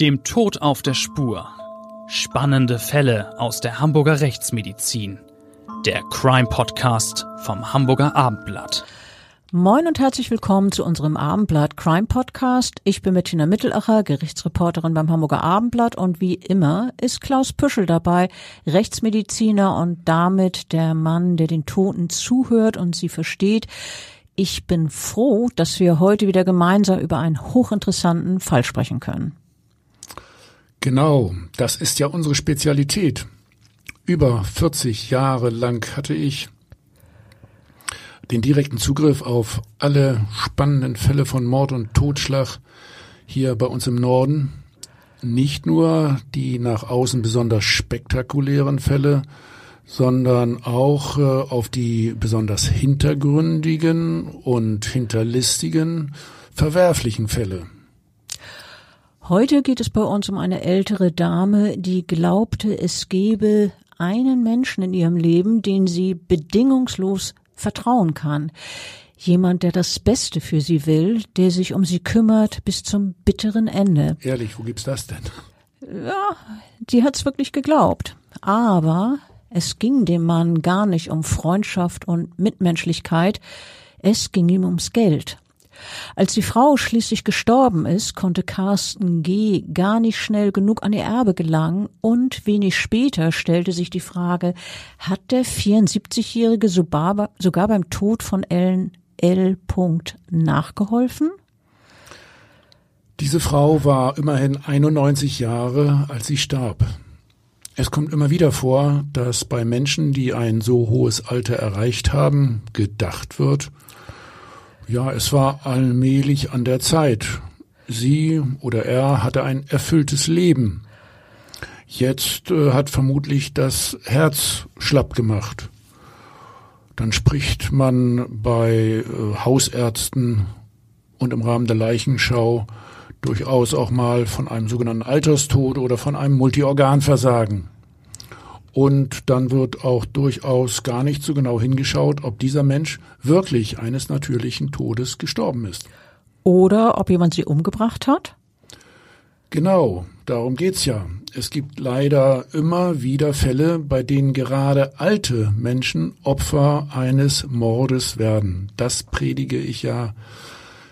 Dem Tod auf der Spur. Spannende Fälle aus der Hamburger Rechtsmedizin. Der Crime Podcast vom Hamburger Abendblatt. Moin und herzlich willkommen zu unserem Abendblatt Crime Podcast. Ich bin Bettina Mittelacher, Gerichtsreporterin beim Hamburger Abendblatt und wie immer ist Klaus Püschel dabei, Rechtsmediziner und damit der Mann, der den Toten zuhört und sie versteht. Ich bin froh, dass wir heute wieder gemeinsam über einen hochinteressanten Fall sprechen können. Genau, das ist ja unsere Spezialität. Über 40 Jahre lang hatte ich den direkten Zugriff auf alle spannenden Fälle von Mord und Totschlag hier bei uns im Norden. Nicht nur die nach außen besonders spektakulären Fälle, sondern auch äh, auf die besonders hintergründigen und hinterlistigen, verwerflichen Fälle. Heute geht es bei uns um eine ältere Dame, die glaubte, es gebe einen Menschen in ihrem Leben, den sie bedingungslos vertrauen kann. Jemand, der das Beste für sie will, der sich um sie kümmert bis zum bitteren Ende. Ehrlich, wo gibt's das denn? Ja, die hat's wirklich geglaubt. Aber es ging dem Mann gar nicht um Freundschaft und Mitmenschlichkeit, es ging ihm ums Geld. Als die Frau schließlich gestorben ist, konnte Carsten G. gar nicht schnell genug an ihr Erbe gelangen und wenig später stellte sich die Frage, hat der 74-Jährige sogar beim Tod von Ellen L. nachgeholfen? Diese Frau war immerhin 91 Jahre, als sie starb. Es kommt immer wieder vor, dass bei Menschen, die ein so hohes Alter erreicht haben, gedacht wird, ja, es war allmählich an der Zeit. Sie oder er hatte ein erfülltes Leben. Jetzt äh, hat vermutlich das Herz schlapp gemacht. Dann spricht man bei äh, Hausärzten und im Rahmen der Leichenschau durchaus auch mal von einem sogenannten Alterstod oder von einem Multiorganversagen. Und dann wird auch durchaus gar nicht so genau hingeschaut, ob dieser Mensch wirklich eines natürlichen Todes gestorben ist. Oder ob jemand sie umgebracht hat? Genau, darum geht's ja. Es gibt leider immer wieder Fälle, bei denen gerade alte Menschen Opfer eines Mordes werden. Das predige ich ja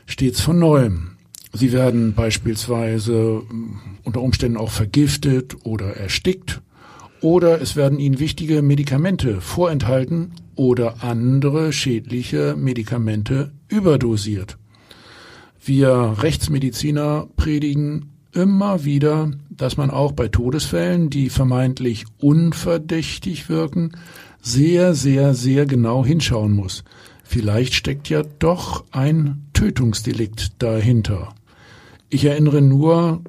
stets von neuem. Sie werden beispielsweise unter Umständen auch vergiftet oder erstickt oder es werden ihnen wichtige Medikamente vorenthalten oder andere schädliche Medikamente überdosiert. Wir Rechtsmediziner predigen immer wieder, dass man auch bei Todesfällen, die vermeintlich unverdächtig wirken, sehr, sehr, sehr genau hinschauen muss. Vielleicht steckt ja doch ein Tötungsdelikt dahinter. Ich erinnere nur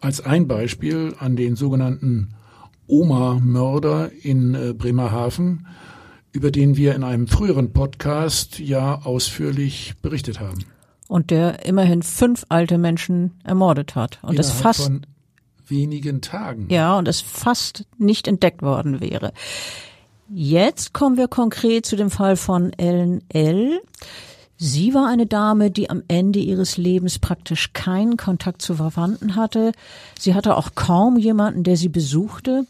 als ein Beispiel an den sogenannten Oma-Mörder in äh, Bremerhaven, über den wir in einem früheren Podcast ja ausführlich berichtet haben. Und der immerhin fünf alte Menschen ermordet hat. Und das fast von wenigen Tagen. Ja, und es fast nicht entdeckt worden wäre. Jetzt kommen wir konkret zu dem Fall von Ellen L. Sie war eine Dame, die am Ende ihres Lebens praktisch keinen Kontakt zu Verwandten hatte. Sie hatte auch kaum jemanden, der sie besuchte.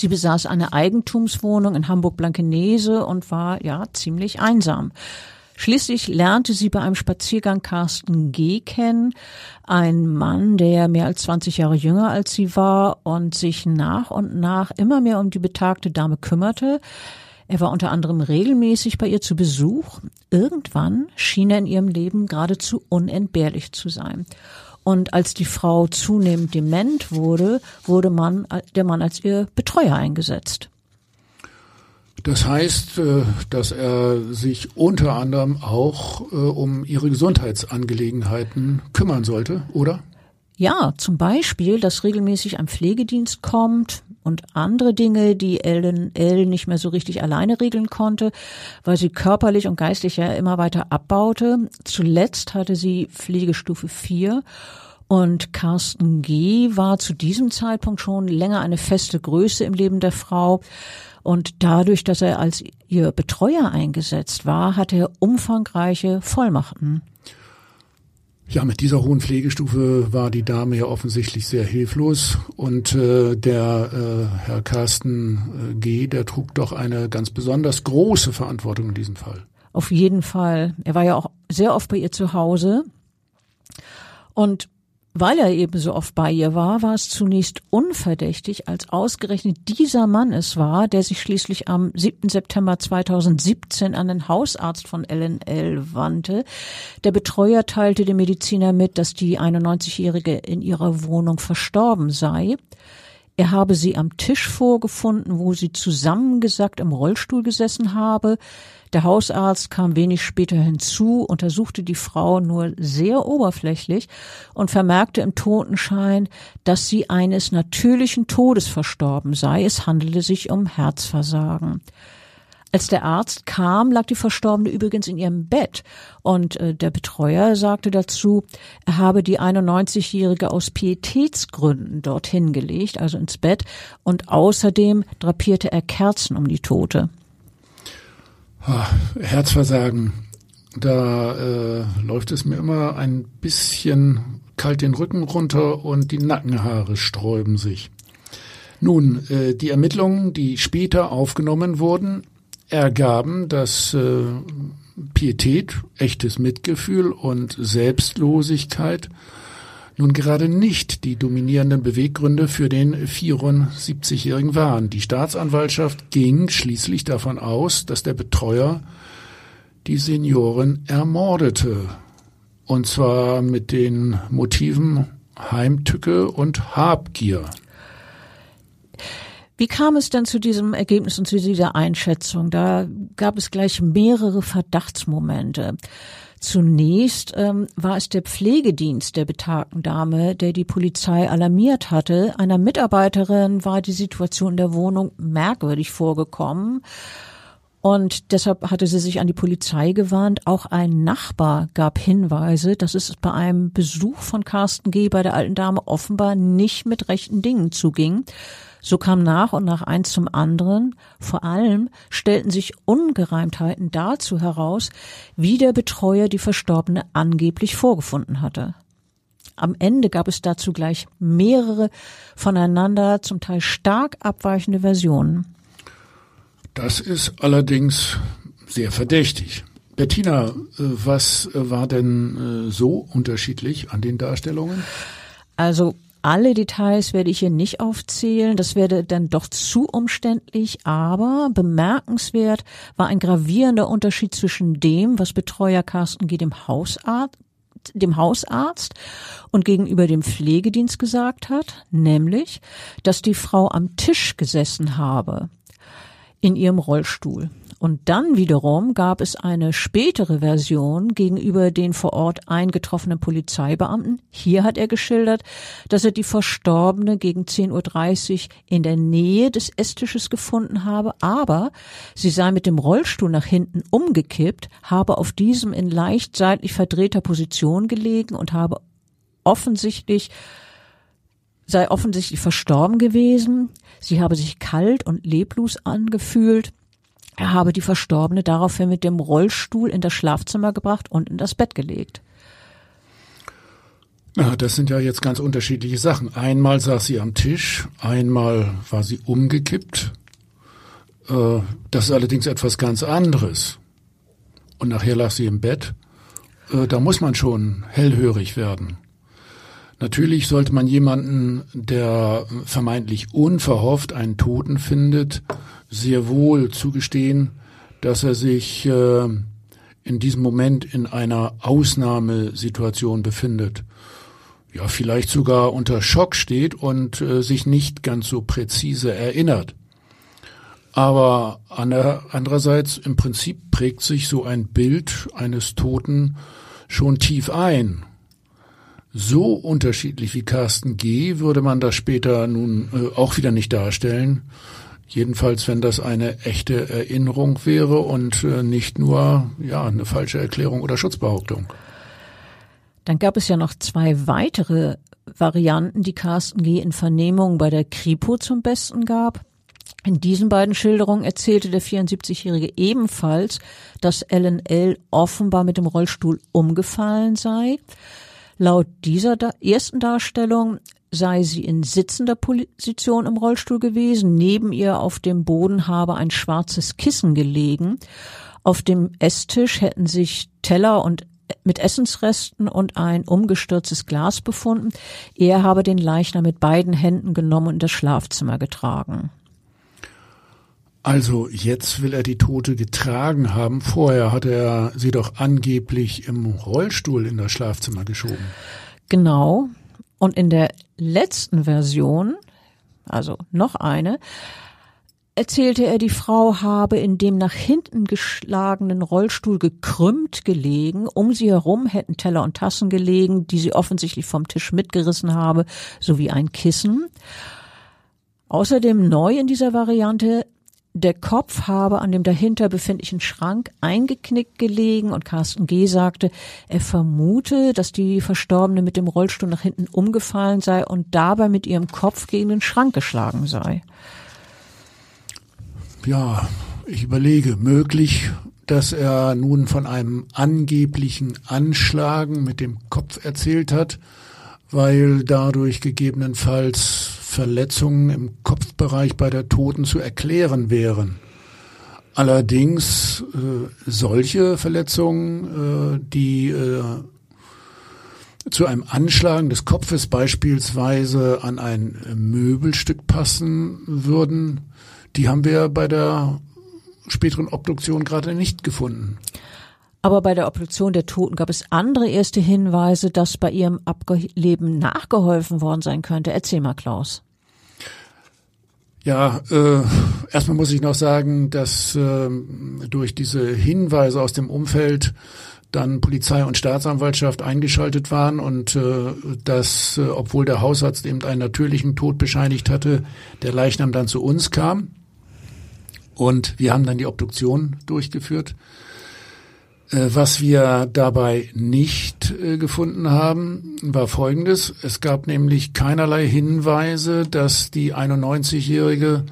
Sie besaß eine Eigentumswohnung in Hamburg-Blankenese und war ja ziemlich einsam. Schließlich lernte sie bei einem Spaziergang Carsten G. kennen, ein Mann, der mehr als 20 Jahre jünger als sie war und sich nach und nach immer mehr um die betagte Dame kümmerte. Er war unter anderem regelmäßig bei ihr zu Besuch. Irgendwann schien er in ihrem Leben geradezu unentbehrlich zu sein. Und als die Frau zunehmend dement wurde, wurde man, der Mann als ihr Betreuer eingesetzt. Das heißt, äh, dass er sich unter anderem auch äh, um ihre Gesundheitsangelegenheiten kümmern sollte, oder? Ja, zum Beispiel, dass regelmäßig ein Pflegedienst kommt und andere Dinge, die Ellen L nicht mehr so richtig alleine regeln konnte, weil sie körperlich und geistig ja immer weiter abbaute. Zuletzt hatte sie Pflegestufe 4 und Carsten G. war zu diesem Zeitpunkt schon länger eine feste Größe im Leben der Frau. Und dadurch, dass er als ihr Betreuer eingesetzt war, hatte er umfangreiche Vollmachten. Ja, mit dieser hohen Pflegestufe war die Dame ja offensichtlich sehr hilflos und äh, der äh, Herr Carsten äh, G., der trug doch eine ganz besonders große Verantwortung in diesem Fall. Auf jeden Fall. Er war ja auch sehr oft bei ihr zu Hause und weil er eben so oft bei ihr war, war es zunächst unverdächtig, als ausgerechnet dieser Mann es war, der sich schließlich am 7. September 2017 an den Hausarzt von LNL wandte. Der Betreuer teilte dem Mediziner mit, dass die 91-Jährige in ihrer Wohnung verstorben sei. Er habe sie am Tisch vorgefunden, wo sie zusammengesackt im Rollstuhl gesessen habe. Der Hausarzt kam wenig später hinzu, untersuchte die Frau nur sehr oberflächlich und vermerkte im Totenschein, dass sie eines natürlichen Todes verstorben sei. Es handelte sich um Herzversagen. Als der Arzt kam, lag die Verstorbene übrigens in ihrem Bett und äh, der Betreuer sagte dazu, er habe die 91-Jährige aus Pietätsgründen dorthin gelegt, also ins Bett, und außerdem drapierte er Kerzen um die Tote. Herzversagen, da äh, läuft es mir immer ein bisschen kalt den Rücken runter und die Nackenhaare sträuben sich. Nun, äh, die Ermittlungen, die später aufgenommen wurden, ergaben, dass äh, Pietät, echtes Mitgefühl und Selbstlosigkeit nun gerade nicht die dominierenden Beweggründe für den 74-Jährigen waren. Die Staatsanwaltschaft ging schließlich davon aus, dass der Betreuer die Seniorin ermordete. Und zwar mit den Motiven Heimtücke und Habgier. Wie kam es denn zu diesem Ergebnis und zu dieser Einschätzung? Da gab es gleich mehrere Verdachtsmomente. Zunächst ähm, war es der Pflegedienst der betagten Dame, der die Polizei alarmiert hatte. Einer Mitarbeiterin war die Situation in der Wohnung merkwürdig vorgekommen. Und deshalb hatte sie sich an die Polizei gewandt. Auch ein Nachbar gab Hinweise, dass es bei einem Besuch von Carsten G. bei der alten Dame offenbar nicht mit rechten Dingen zuging. So kam nach und nach eins zum anderen. Vor allem stellten sich Ungereimtheiten dazu heraus, wie der Betreuer die Verstorbene angeblich vorgefunden hatte. Am Ende gab es dazu gleich mehrere voneinander zum Teil stark abweichende Versionen. Das ist allerdings sehr verdächtig. Bettina, äh, was war denn äh, so unterschiedlich an den Darstellungen? Also alle Details werde ich hier nicht aufzählen, das werde dann doch zu umständlich, aber bemerkenswert war ein gravierender Unterschied zwischen dem, was Betreuer Carsten G. dem Hausarzt dem Hausarzt und gegenüber dem Pflegedienst gesagt hat, nämlich, dass die Frau am Tisch gesessen habe in ihrem Rollstuhl. Und dann wiederum gab es eine spätere Version gegenüber den vor Ort eingetroffenen Polizeibeamten. Hier hat er geschildert, dass er die Verstorbene gegen 10.30 Uhr in der Nähe des Esstisches gefunden habe, aber sie sei mit dem Rollstuhl nach hinten umgekippt, habe auf diesem in leicht seitlich verdrehter Position gelegen und habe offensichtlich sei offensichtlich verstorben gewesen. Sie habe sich kalt und leblos angefühlt. Er habe die Verstorbene daraufhin mit dem Rollstuhl in das Schlafzimmer gebracht und in das Bett gelegt. Na, das sind ja jetzt ganz unterschiedliche Sachen. Einmal saß sie am Tisch, einmal war sie umgekippt. Äh, das ist allerdings etwas ganz anderes. Und nachher lag sie im Bett. Äh, da muss man schon hellhörig werden. Natürlich sollte man jemanden, der vermeintlich unverhofft einen Toten findet, sehr wohl zugestehen, dass er sich äh, in diesem Moment in einer Ausnahmesituation befindet. Ja, vielleicht sogar unter Schock steht und äh, sich nicht ganz so präzise erinnert. Aber andererseits im Prinzip prägt sich so ein Bild eines Toten schon tief ein so unterschiedlich wie Carsten G. würde man das später nun äh, auch wieder nicht darstellen. Jedenfalls, wenn das eine echte Erinnerung wäre und äh, nicht nur ja eine falsche Erklärung oder Schutzbehauptung. Dann gab es ja noch zwei weitere Varianten, die Carsten G. in Vernehmungen bei der Kripo zum Besten gab. In diesen beiden Schilderungen erzählte der 74-Jährige ebenfalls, dass LNL offenbar mit dem Rollstuhl umgefallen sei. Laut dieser ersten Darstellung sei sie in sitzender Position im Rollstuhl gewesen. Neben ihr auf dem Boden habe ein schwarzes Kissen gelegen. Auf dem Esstisch hätten sich Teller und mit Essensresten und ein umgestürztes Glas befunden. Er habe den Leichnam mit beiden Händen genommen und in das Schlafzimmer getragen. Also jetzt will er die Tote getragen haben. Vorher hatte er sie doch angeblich im Rollstuhl in das Schlafzimmer geschoben. Genau. Und in der letzten Version, also noch eine, erzählte er, die Frau habe in dem nach hinten geschlagenen Rollstuhl gekrümmt gelegen. Um sie herum hätten Teller und Tassen gelegen, die sie offensichtlich vom Tisch mitgerissen habe, sowie ein Kissen. Außerdem neu in dieser Variante der Kopf habe an dem dahinter befindlichen Schrank eingeknickt gelegen und Carsten G. sagte, er vermute, dass die Verstorbene mit dem Rollstuhl nach hinten umgefallen sei und dabei mit ihrem Kopf gegen den Schrank geschlagen sei. Ja, ich überlege, möglich, dass er nun von einem angeblichen Anschlagen mit dem Kopf erzählt hat, weil dadurch gegebenenfalls Verletzungen im Kopfbereich bei der Toten zu erklären wären. Allerdings äh, solche Verletzungen, äh, die äh, zu einem Anschlagen des Kopfes beispielsweise an ein Möbelstück passen würden, die haben wir bei der späteren Obduktion gerade nicht gefunden. Aber bei der Obduktion der Toten gab es andere erste Hinweise, dass bei ihrem Ableben nachgeholfen worden sein könnte. Erzähl mal, Klaus. Ja, äh, erstmal muss ich noch sagen, dass äh, durch diese Hinweise aus dem Umfeld dann Polizei und Staatsanwaltschaft eingeschaltet waren und äh, dass, äh, obwohl der Hausarzt eben einen natürlichen Tod bescheinigt hatte, der Leichnam dann zu uns kam. Und wir haben dann die Obduktion durchgeführt. Äh, was wir dabei nicht äh, gefunden haben, war Folgendes. Es gab nämlich keinerlei Hinweise, dass die 91-Jährige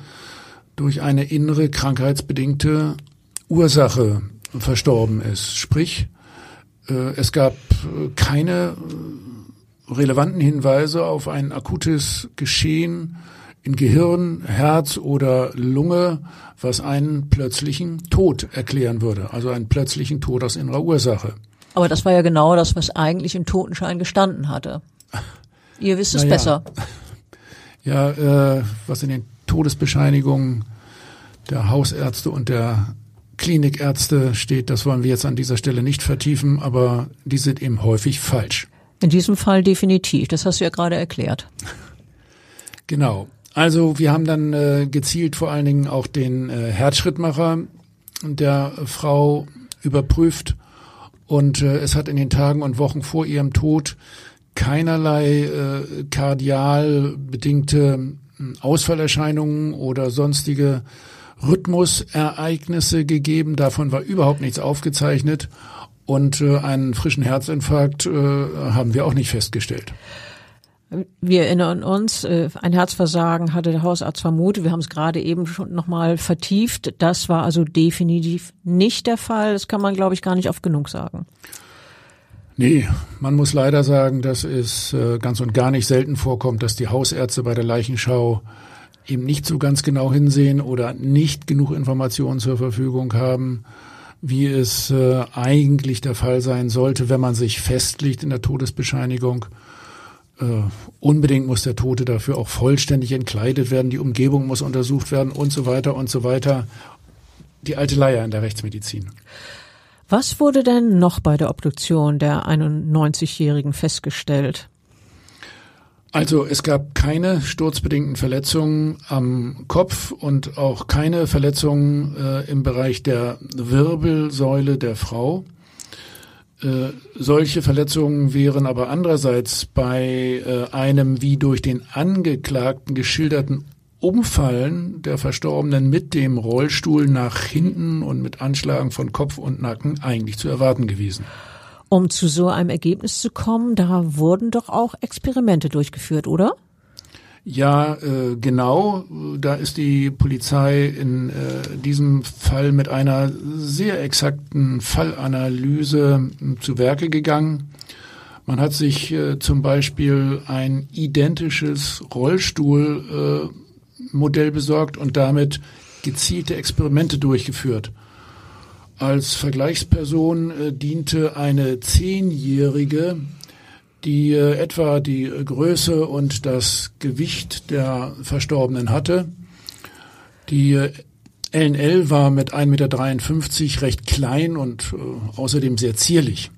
durch eine innere krankheitsbedingte Ursache verstorben ist. Sprich, äh, es gab keine relevanten Hinweise auf ein akutes Geschehen in Gehirn, Herz oder Lunge, was einen plötzlichen Tod erklären würde, also einen plötzlichen Tod aus innerer Ursache. Aber das war ja genau das, was eigentlich im Totenschein gestanden hatte. Ihr wisst es naja. besser. Ja, äh, was in den Todesbescheinigungen der Hausärzte und der Klinikärzte steht, das wollen wir jetzt an dieser Stelle nicht vertiefen, aber die sind eben häufig falsch. In diesem Fall definitiv, das hast du ja gerade erklärt. Genau. Also wir haben dann äh, gezielt vor allen Dingen auch den äh, Herzschrittmacher der Frau überprüft und äh, es hat in den Tagen und Wochen vor ihrem Tod keinerlei äh, kardial bedingte hm, Ausfallerscheinungen oder sonstige Rhythmusereignisse gegeben. Davon war überhaupt nichts aufgezeichnet und äh, einen frischen Herzinfarkt äh, haben wir auch nicht festgestellt. Wir erinnern uns, äh, ein Herzversagen hatte der Hausarzt vermutet. Wir haben es gerade eben schon nochmal vertieft. Das war also definitiv nicht der Fall. Das kann man, glaube ich, gar nicht oft genug sagen. Nee, man muss leider sagen, dass es äh, ganz und gar nicht selten vorkommt, dass die Hausärzte bei der Leichenschau eben nicht so ganz genau hinsehen oder nicht genug Informationen zur Verfügung haben, wie es äh, eigentlich der Fall sein sollte, wenn man sich festlegt in der Todesbescheinigung äh, unbedingt muss der Tote dafür auch vollständig entkleidet werden, die Umgebung muss untersucht werden und so weiter und so weiter. Die alte Leier in der Rechtsmedizin. Was wurde denn noch bei der Obduktion der 91-Jährigen festgestellt? Also es gab keine sturzbedingten Verletzungen am Kopf und auch keine Verletzungen äh, im Bereich der Wirbelsäule der Frau. Äh, solche Verletzungen wären aber andererseits bei äh, einem wie durch den Angeklagten geschilderten Umfallen der Verstorbenen mit dem Rollstuhl nach hinten und mit Anschlagen von Kopf und Nacken eigentlich zu erwarten gewesen. Um zu so einem Ergebnis zu kommen, da wurden doch auch Experimente durchgeführt, oder? Ja, äh, genau. Da ist die Polizei in äh, diesem Fall mit einer sehr exakten Fallanalyse zu Werke gegangen. Man hat sich äh, zum Beispiel ein identisches Rollstuhlmodell äh, besorgt und damit gezielte Experimente durchgeführt. Als Vergleichsperson äh, diente eine Zehnjährige, die äh, etwa die Größe und das Gewicht der Verstorbenen hatte. Die LNL äh, war mit 1,53 Meter recht klein und äh, außerdem sehr zierlich.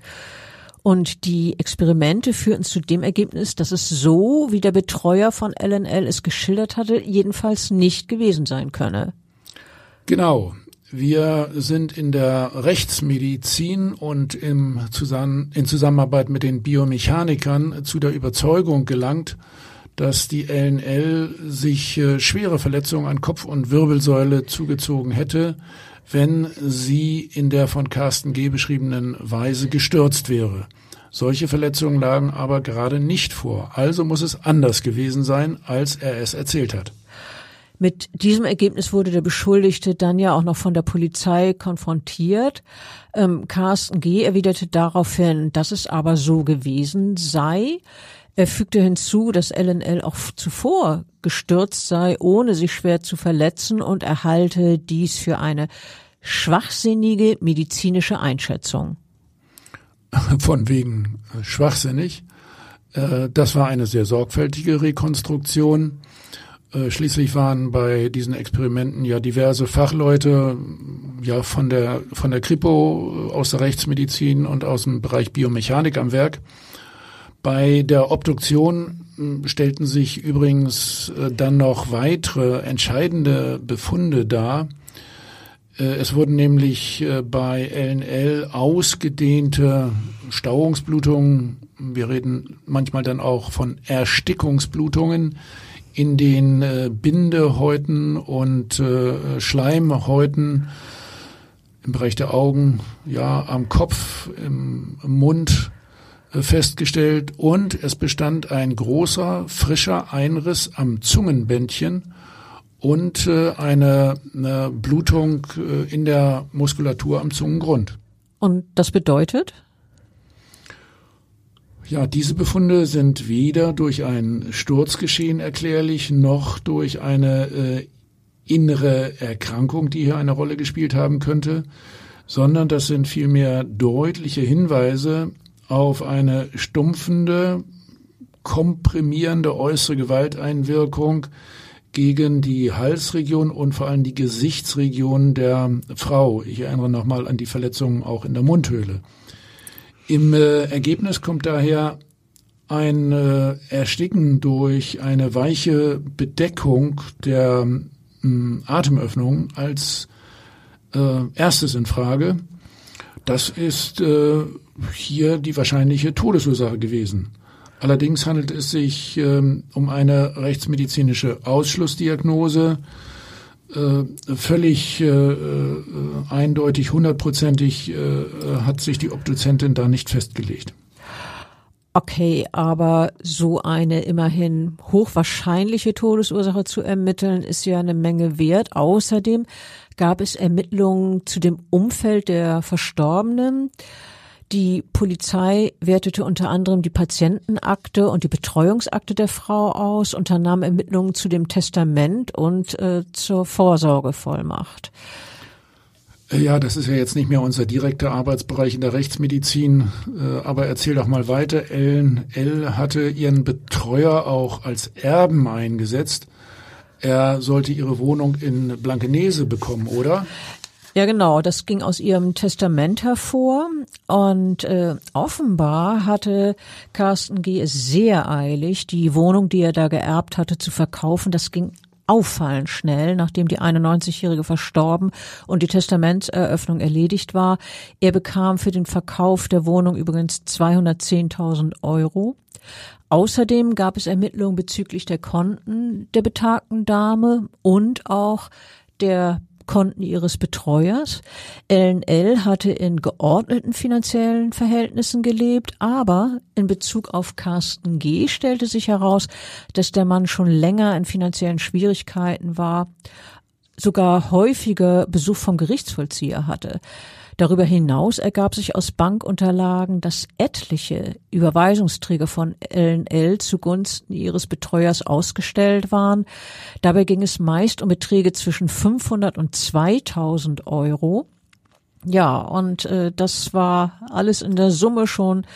Und die Experimente führten zu dem Ergebnis, dass es so, wie der Betreuer von LNL es geschildert hatte, jedenfalls nicht gewesen sein könne. Genau. Wir sind in der Rechtsmedizin und im Zusammen in Zusammenarbeit mit den Biomechanikern zu der Überzeugung gelangt, dass die LNL sich äh, schwere Verletzungen an Kopf und Wirbelsäule zugezogen hätte, wenn sie in der von Carsten G. beschriebenen Weise gestürzt wäre. Solche Verletzungen lagen aber gerade nicht vor. Also muss es anders gewesen sein, als er es erzählt hat. Mit diesem Ergebnis wurde der Beschuldigte dann ja auch noch von der Polizei konfrontiert. Ähm, Carsten G. erwiderte daraufhin, dass es aber so gewesen sei. Er fügte hinzu, dass LNL auch zuvor gestürzt sei, ohne sich schwer zu verletzen und erhalte dies für eine schwachsinnige medizinische Einschätzung. Von wegen äh, schwachsinnig. Äh, das war eine sehr sorgfältige Rekonstruktion. Äh, schließlich waren bei diesen Experimenten ja diverse Fachleute, ja von der von der Kripo äh, aus der Rechtsmedizin und aus dem Bereich Biomechanik am Werk. Bei der Obduktion hm, stellten sich übrigens äh, dann noch weitere entscheidende Befunde dar. Es wurden nämlich bei LNL ausgedehnte Stauungsblutungen, wir reden manchmal dann auch von Erstickungsblutungen, in den äh, Bindehäuten und äh, Schleimhäuten im Bereich der Augen, ja, am Kopf, im, Mund äh, festgestellt und es bestand ein großer, frischer Einriss am Zungenbändchen und eine, Blutung in der Muskulatur am Zungengrund. Und das bedeutet? Ja, diese Befunde sind weder durch ein Sturzgeschehen erklärlich noch durch eine äh, innere Erkrankung, die hier eine Rolle gespielt haben könnte, sondern das sind vielmehr deutliche Hinweise auf eine stumpfende, komprimierende äußere Gewalteinwirkung gegen die Halsregion und vor allem die Gesichtsregion der Frau. Ich erinnere nochmal an die Verletzungen auch in der Mundhöhle. Im äh, Ergebnis kommt daher ein äh, Ersticken durch eine weiche Bedeckung der äh, Atemöffnung als äh, erstes in Frage. Das ist äh, hier die wahrscheinliche Todesursache gewesen. Allerdings handelt es sich ähm, um eine rechtsmedizinische Ausschlussdiagnose, völlig äh, äh, eindeutig, hundertprozentig äh, hat sich die Obduzentin da nicht festgelegt. Okay, aber so eine immerhin hochwahrscheinliche Todesursache zu ermitteln, ist ja eine Menge wert. Außerdem gab es Ermittlungen zu dem Umfeld der Verstorbenen. Die Polizei wertete unter anderem die Patientenakte und die Betreuungsakte der Frau aus, unternahm Ermittlungen zu dem Testament und äh, zur Vorsorgevollmacht. Ja, das ist ja jetzt nicht mehr unser direkter Arbeitsbereich in der Rechtsmedizin, äh, aber erzähl doch mal weiter. Ellen L. hatte ihren Betreuer auch als Erben eingesetzt. Er sollte ihre Wohnung in Blankenese bekommen, oder? Ja, genau. Das ging aus ihrem Testament hervor. Und äh, offenbar hatte Carsten G. es sehr eilig, die Wohnung, die er da geerbt hatte, zu verkaufen. Das ging auffallend schnell, nachdem die 91-Jährige verstorben und die Testamentseröffnung erledigt war. Er bekam für den Verkauf der Wohnung übrigens 210.000 Euro. Außerdem gab es Ermittlungen bezüglich der Konten der betagten Dame und auch der Konten ihres Betreuers. LNL hatte in geordneten finanziellen Verhältnissen gelebt, aber in Bezug auf Carsten G. stellte sich heraus, dass der Mann schon länger in finanziellen Schwierigkeiten war, sogar häufiger Besuch vom Gerichtsvollzieher hatte. Darüber hinaus ergab sich aus Bankunterlagen, dass etliche Überweisungsträger von LNL zugunsten ihres Betreuers ausgestellt waren. Dabei ging es meist um Beträge zwischen 500 und 2000 Euro. Ja, und äh, das war alles in der Summe schon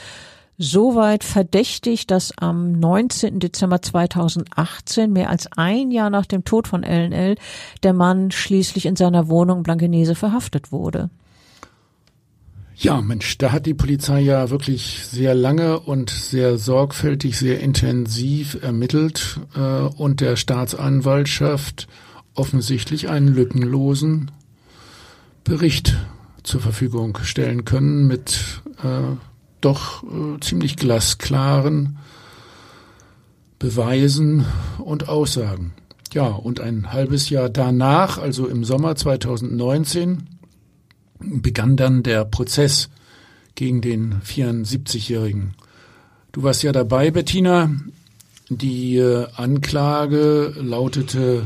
soweit verdächtig, dass am 19. Dezember 2018, mehr als ein Jahr nach dem Tod von LNL, der Mann schließlich in seiner Wohnung Blankenese verhaftet wurde. Ja, Mensch, da hat die Polizei ja wirklich sehr lange und sehr sorgfältig, sehr intensiv ermittelt äh, und der Staatsanwaltschaft offensichtlich einen lückenlosen Bericht zur Verfügung stellen können mit äh, doch äh, ziemlich glasklaren Beweisen und Aussagen. Ja, und ein halbes Jahr danach, also im Sommer 2019, begann dann der Prozess gegen den 74-Jährigen. Du warst ja dabei, Bettina. Die äh, Anklage lautete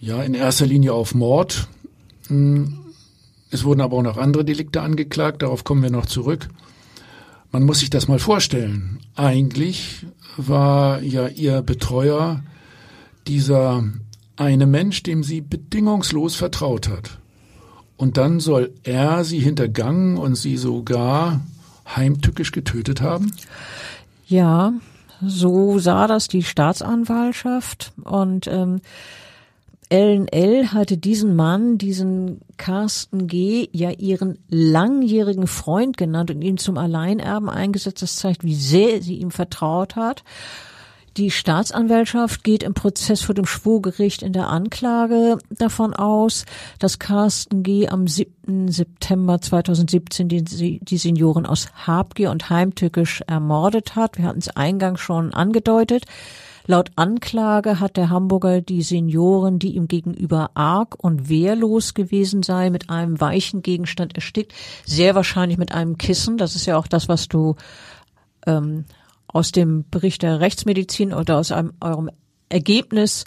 ja in erster Linie auf Mord. Hm, es wurden aber auch noch andere Delikte angeklagt, darauf kommen wir noch zurück. Man muss sich das mal vorstellen. Eigentlich war ja ihr Betreuer dieser eine Mensch, dem sie bedingungslos vertraut hat. Und dann soll er sie hintergangen und sie sogar heimtückisch getötet haben? Ja, so sah das die Staatsanwaltschaft. Und ähm, Ellen L. hatte diesen Mann, diesen Carsten G., ja ihren langjährigen Freund genannt und ihn zum Alleinerben eingesetzt. Das zeigt, wie sehr sie ihm vertraut hat. Die Staatsanwaltschaft geht im Prozess vor dem Schwurgericht in der Anklage davon aus, dass Carsten G. am 7. September 2017 die, die Senioren aus Habgier und heimtückisch ermordet hat. Wir hatten es eingangs schon angedeutet. Laut Anklage hat der Hamburger die Senioren, die ihm gegenüber arg und wehrlos gewesen sei, mit einem weichen Gegenstand erstickt, sehr wahrscheinlich mit einem Kissen. Das ist ja auch das, was du ähm, aus dem Bericht der Rechtsmedizin oder aus einem, eurem Ergebnis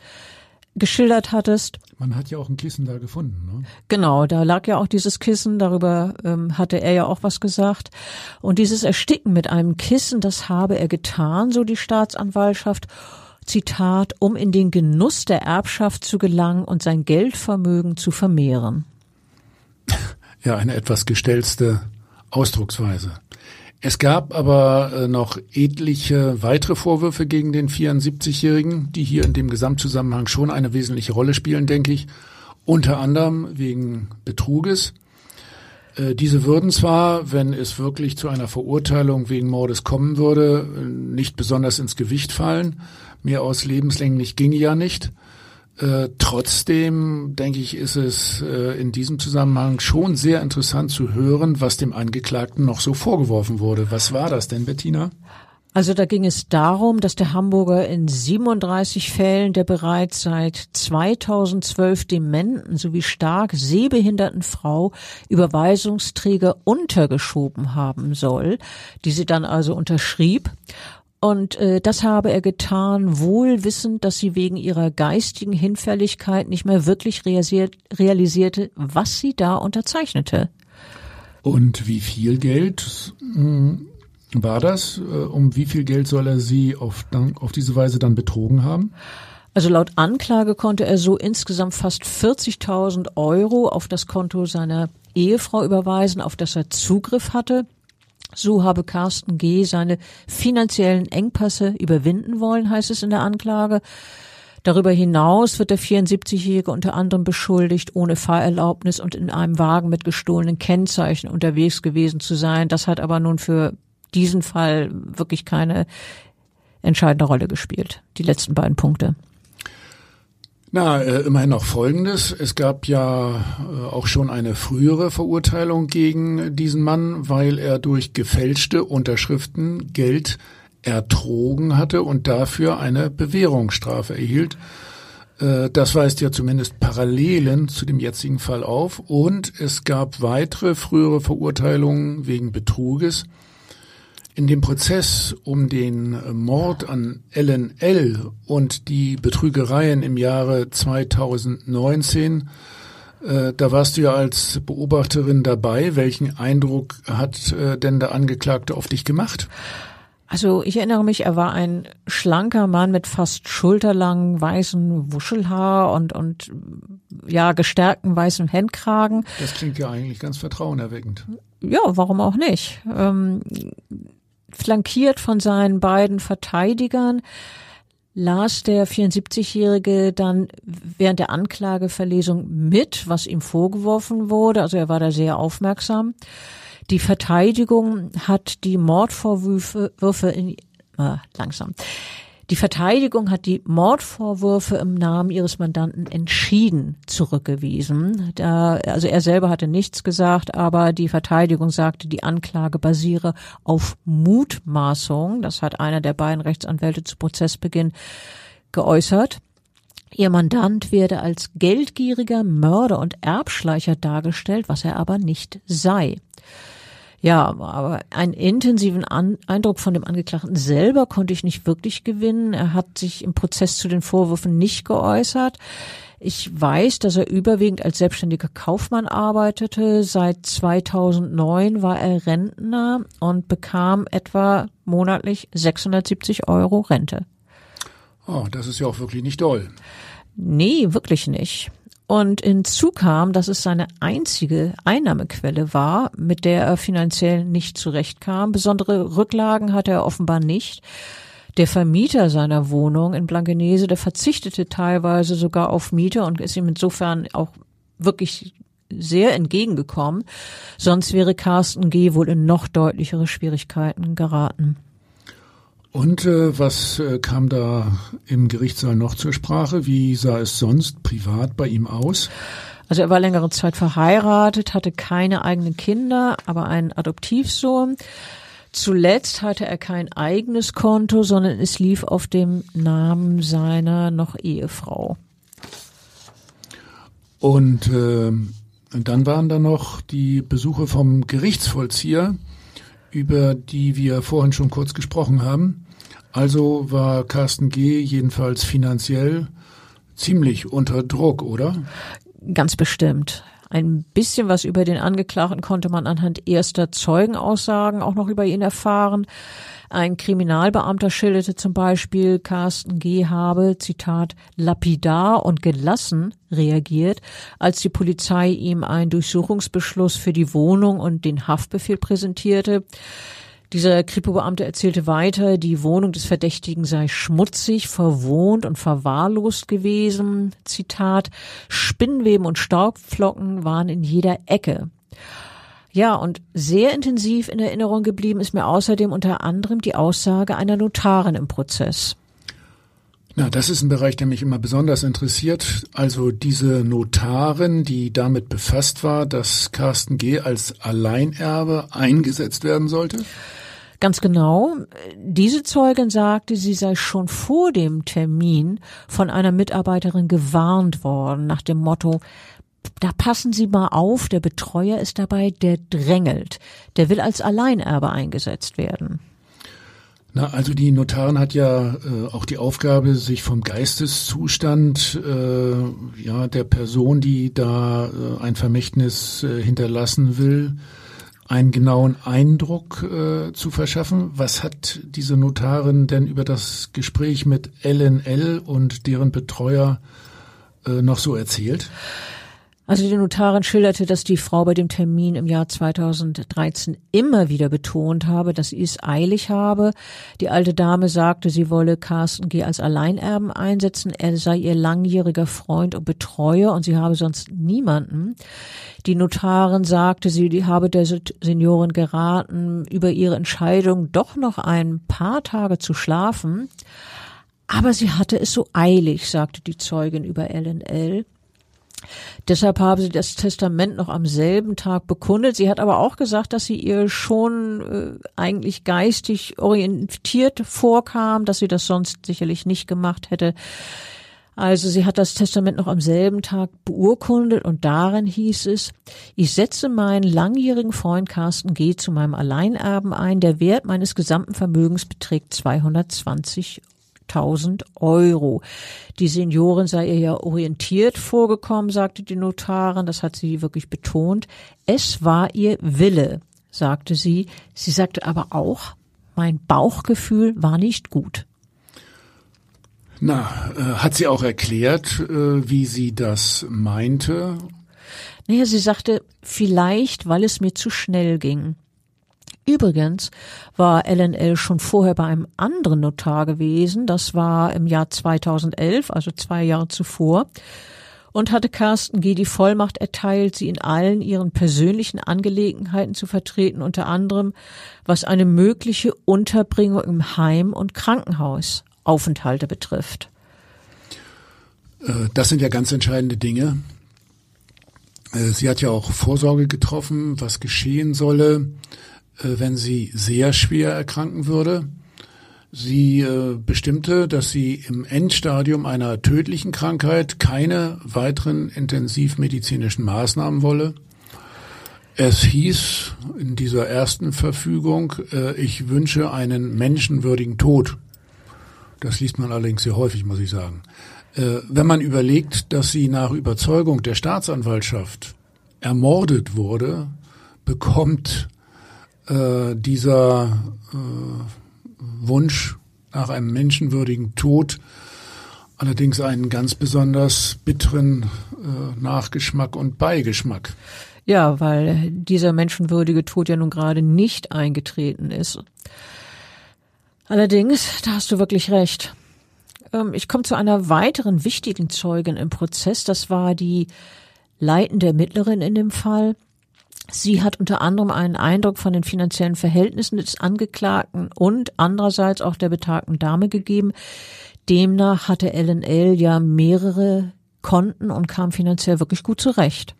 geschildert hattest. Man hat ja auch ein Kissen da gefunden. Ne? Genau, da lag ja auch dieses Kissen, darüber ähm, hatte er ja auch was gesagt. Und dieses Ersticken mit einem Kissen, das habe er getan, so die Staatsanwaltschaft, Zitat, um in den Genuss der Erbschaft zu gelangen und sein Geldvermögen zu vermehren. Ja, eine etwas gestellte Ausdrucksweise. Es gab aber äh, noch etliche weitere Vorwürfe gegen den 74-Jährigen, die hier in dem Gesamtzusammenhang schon eine wesentliche Rolle spielen, denke ich. Unter anderem wegen Betruges. Äh, diese würden zwar, wenn es wirklich zu einer Verurteilung wegen Mordes kommen würde, nicht besonders ins Gewicht fallen, Mehr aus lebenslänglich ginge ja nicht. Äh, trotzdem denke ich, ist es äh, in diesem Zusammenhang schon sehr interessant zu hören, was dem Angeklagten noch so vorgeworfen wurde. Was war das denn, Bettina? Also da ging es darum, dass der Hamburger in 37 Fällen der bereits seit 2012 dementen sowie stark sehbehinderten Frau Überweisungsträger untergeschoben haben soll, die sie dann also unterschrieb und äh, das habe er getan, wohl wissend, dass sie wegen ihrer geistigen Hinfälligkeit nicht mehr wirklich realisiert, realisierte, was sie da unterzeichnete. Und wie viel Geld hm, war das? Äh, um wie viel Geld soll er sie auf, auf diese Weise dann betrogen haben? Also laut Anklage konnte er so insgesamt fast 40.000 Euro auf das Konto seiner Ehefrau überweisen, auf das er Zugriff hatte. So habe Carsten G. seine finanziellen Engpässe überwinden wollen, heißt es in der Anklage. Darüber hinaus wird der 74-Jährige unter anderem beschuldigt, ohne Fahrerlaubnis und in einem Wagen mit gestohlenen Kennzeichen unterwegs gewesen zu sein. Das hat aber nun für diesen Fall wirklich keine entscheidende Rolle gespielt. Die letzten beiden Punkte. Na, äh, immerhin noch Folgendes. Es gab ja äh, auch schon eine frühere Verurteilung gegen diesen Mann, weil er durch gefälschte Unterschriften Geld ertrogen hatte und dafür eine Bewährungsstrafe erhielt. Äh, das weist ja zumindest Parallelen zu dem jetzigen Fall auf. Und es gab weitere frühere Verurteilungen wegen Betruges. In dem Prozess um den Mord an Ellen L. und die Betrügereien im Jahre 2019 Äh, da warst du ja als Beobachterin dabei. Welchen Eindruck hat äh, denn der Angeklagte auf dich gemacht? Also ich erinnere mich, er war ein schlanker Mann mit fast schulterlangen weißen Wuschelhaar und und ja gestärkten weißen Hemdkragen. Das klingt ja eigentlich ganz vertrauenerweckend. Ja, warum auch nicht? Ähm, flankiert von seinen beiden Verteidigern las der 74-Jährige dann während der Anklageverlesung mit, was ihm vorgeworfen wurde. Also er war da sehr aufmerksam. Die Verteidigung hat die Mordvorwürfe in, äh, langsam. Die Verteidigung hat die Mordvorwürfe im Namen ihres Mandanten entschieden zurückgewiesen. Da, also er selber hatte nichts gesagt, aber die Verteidigung sagte, die Anklage basiere auf Mutmaßung. Das hat einer der beiden Rechtsanwälte zu Prozessbeginn geäußert. Ihr Mandant werde als geldgieriger Mörder und Erbschleicher dargestellt, was er aber nicht sei. Ja, aber einen intensiven An Eindruck von dem Angeklagten selber konnte ich nicht wirklich gewinnen. Er hat sich im Prozess zu den Vorwürfen nicht geäußert. Ich weiß, dass er überwiegend als selbstständiger Kaufmann arbeitete. Seit 2009 war er Rentner und bekam etwa monatlich 670 Euro Rente. Oh, das ist ja auch wirklich nicht doll. Nee, wirklich nicht. Und hinzu kam, dass es seine einzige Einnahmequelle war, mit der er finanziell nicht zurechtkam. Besondere Rücklagen hatte er offenbar nicht. Der Vermieter seiner Wohnung in Blankenese, der verzichtete teilweise sogar auf Miete und ist ihm insofern auch wirklich sehr entgegengekommen. Sonst wäre Carsten G. wohl in noch deutlichere Schwierigkeiten geraten. Und äh, was äh, kam da im Gerichtssaal noch zur Sprache? Wie sah es sonst privat bei ihm aus? Also er war längere Zeit verheiratet, hatte keine eigenen Kinder, aber einen Adoptivsohn. Zuletzt hatte er kein eigenes Konto, sondern es lief auf dem Namen seiner noch Ehefrau. Und äh, dann waren da noch die Besuche vom Gerichtsvollzieher über die wir vorhin schon kurz gesprochen haben. Also war Carsten G. jedenfalls finanziell ziemlich unter Druck, oder? Ganz bestimmt. Ein bisschen was über den Angeklagten konnte man anhand erster Zeugenaussagen auch noch über ihn erfahren. Ein Kriminalbeamter schilderte zum Beispiel, Carsten G. habe, Zitat, lapidar und gelassen reagiert, als die Polizei ihm einen Durchsuchungsbeschluss für die Wohnung und den Haftbefehl präsentierte. Dieser Kripo-Beamte erzählte weiter, die Wohnung des Verdächtigen sei schmutzig, verwohnt und verwahrlost gewesen. Zitat, Spinnweben und Staubflocken waren in jeder Ecke. Ja, und sehr intensiv in Erinnerung geblieben ist mir außerdem unter anderem die Aussage einer Notarin im Prozess. Na, das ist ein Bereich, der mich immer besonders interessiert. Also diese Notarin, die damit befasst war, dass Carsten G. als Alleinerbe eingesetzt werden sollte? Ganz genau. Diese Zeugin sagte, sie sei schon vor dem Termin von einer Mitarbeiterin gewarnt worden nach dem Motto, da passen Sie mal auf, der Betreuer ist dabei, der drängelt. Der will als Alleinerbe eingesetzt werden. Na, also die Notarin hat ja äh, auch die Aufgabe, sich vom Geisteszustand äh, ja der Person, die da äh, ein Vermächtnis äh, hinterlassen will, einen genauen Eindruck äh, zu verschaffen. Was hat diese Notarin denn über das Gespräch mit LNL und deren Betreuer äh, noch so erzählt? Also die Notarin schilderte, dass die Frau bei dem Termin im Jahr 2013 immer wieder betont habe, dass sie es eilig habe. Die alte Dame sagte, sie wolle Carsten G. als Alleinerben einsetzen. Er sei ihr langjähriger Freund und Betreuer und sie habe sonst niemanden. Die Notarin sagte, sie habe der Seniorin geraten, über ihre Entscheidung doch noch ein paar Tage zu schlafen. Aber sie hatte es so eilig, sagte die Zeugin über LNL. Deshalb habe sie das Testament noch am selben Tag bekundet. Sie hat aber auch gesagt, dass sie ihr schon äh, eigentlich geistig orientiert vorkam, dass sie das sonst sicherlich nicht gemacht hätte. Also sie hat das Testament noch am selben Tag beurkundet und darin hieß es, ich setze meinen langjährigen Freund Carsten G. zu meinem Alleinerben ein. Der Wert meines gesamten Vermögens beträgt 220 500.000 Euro. Die Seniorin sei ihr ja orientiert vorgekommen, sagte die Notarin, das hat sie wirklich betont. Es war ihr Wille, sagte sie. Sie sagte aber auch, mein Bauchgefühl war nicht gut. Na, äh, hat sie auch erklärt, äh, wie sie das meinte? Naja, sie sagte, vielleicht, weil es mir zu schnell ging. Übrigens war LNL schon vorher bei einem anderen Notar gewesen, das war im Jahr 2011, also zwei Jahre zuvor, und hatte Carsten G. die Vollmacht erteilt, sie in allen ihren persönlichen Angelegenheiten zu vertreten, unter anderem was eine mögliche Unterbringung im Heim und Krankenhaus Aufenthalte betrifft. Äh, das sind ja ganz entscheidende Dinge. Äh, sie hat ja auch Vorsorge getroffen, was geschehen solle, wenn sie sehr schwer erkranken würde. Sie bestimmte, dass sie im Endstadium einer tödlichen Krankheit keine weiteren intensivmedizinischen Maßnahmen wolle. Es hieß in dieser ersten Verfügung, ich wünsche einen menschenwürdigen Tod. Das liest man allerdings sehr häufig, muss ich sagen. Äh, wenn man überlegt, dass sie nach Überzeugung der Staatsanwaltschaft ermordet wurde, bekommt äh, dieser äh, Wunsch nach einem menschenwürdigen Tod allerdings einen ganz besonders bitteren äh, Nachgeschmack und Beigeschmack. Ja, weil dieser menschenwürdige Tod ja nun gerade nicht eingetreten ist. Allerdings, da hast du wirklich recht. Ähm, ich komme zu einer weiteren wichtigen Zeugin im Prozess. Das war die leitende Ermittlerin in dem Fall. Sie hat unter anderem einen Eindruck von den finanziellen Verhältnissen des Angeklagten und andererseits auch der betagten Dame gegeben. Demnach hatte LNL ja mehrere Konten und kam finanziell wirklich gut zurecht.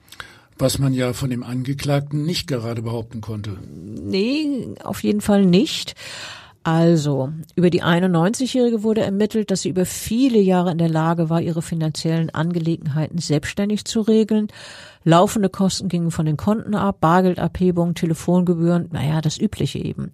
Was man ja von dem Angeklagten nicht gerade behaupten konnte. Nee, auf jeden Fall nicht. Also, über die 91-Jährige wurde ermittelt, dass sie über viele Jahre in der Lage war, ihre finanziellen Angelegenheiten selbstständig zu regeln. Laufende Kosten gingen von den Konten ab, Bargeldabhebung, Telefongebühren, naja, das Übliche eben.